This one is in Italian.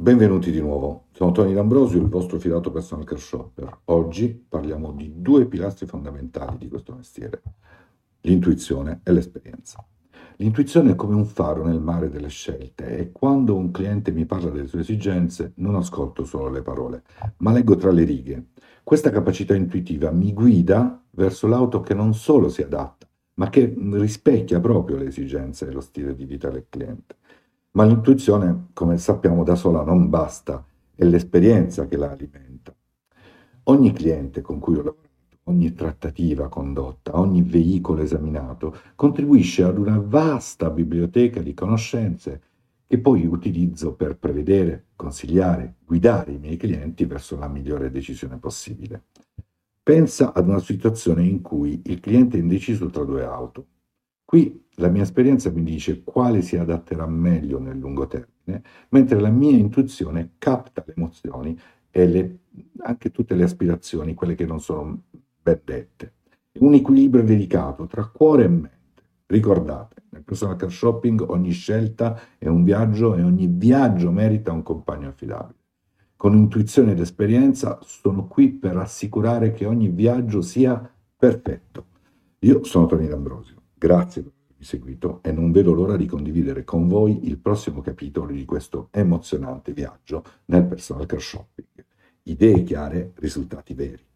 Benvenuti di nuovo, sono Tony D'Ambrosio, il vostro fidato personal care shopper. Oggi parliamo di due pilastri fondamentali di questo mestiere, l'intuizione e l'esperienza. L'intuizione è come un faro nel mare delle scelte e quando un cliente mi parla delle sue esigenze non ascolto solo le parole, ma leggo tra le righe. Questa capacità intuitiva mi guida verso l'auto che non solo si adatta, ma che rispecchia proprio le esigenze e lo stile di vita del cliente. Ma l'intuizione, come sappiamo, da sola non basta, è l'esperienza che la alimenta. Ogni cliente con cui ho lavorato, ogni trattativa condotta, ogni veicolo esaminato contribuisce ad una vasta biblioteca di conoscenze che poi utilizzo per prevedere, consigliare, guidare i miei clienti verso la migliore decisione possibile. Pensa ad una situazione in cui il cliente è indeciso tra due auto. Qui la mia esperienza mi dice quale si adatterà meglio nel lungo termine, mentre la mia intuizione capta le emozioni e le, anche tutte le aspirazioni, quelle che non sono ben dette. Un equilibrio delicato tra cuore e mente. Ricordate, nel personal car shopping ogni scelta è un viaggio e ogni viaggio merita un compagno affidabile. Con intuizione ed esperienza sono qui per assicurare che ogni viaggio sia perfetto. Io sono Tony D'Ambrosio. Grazie per avermi seguito e non vedo l'ora di condividere con voi il prossimo capitolo di questo emozionante viaggio nel personal car shopping. Idee chiare, risultati veri.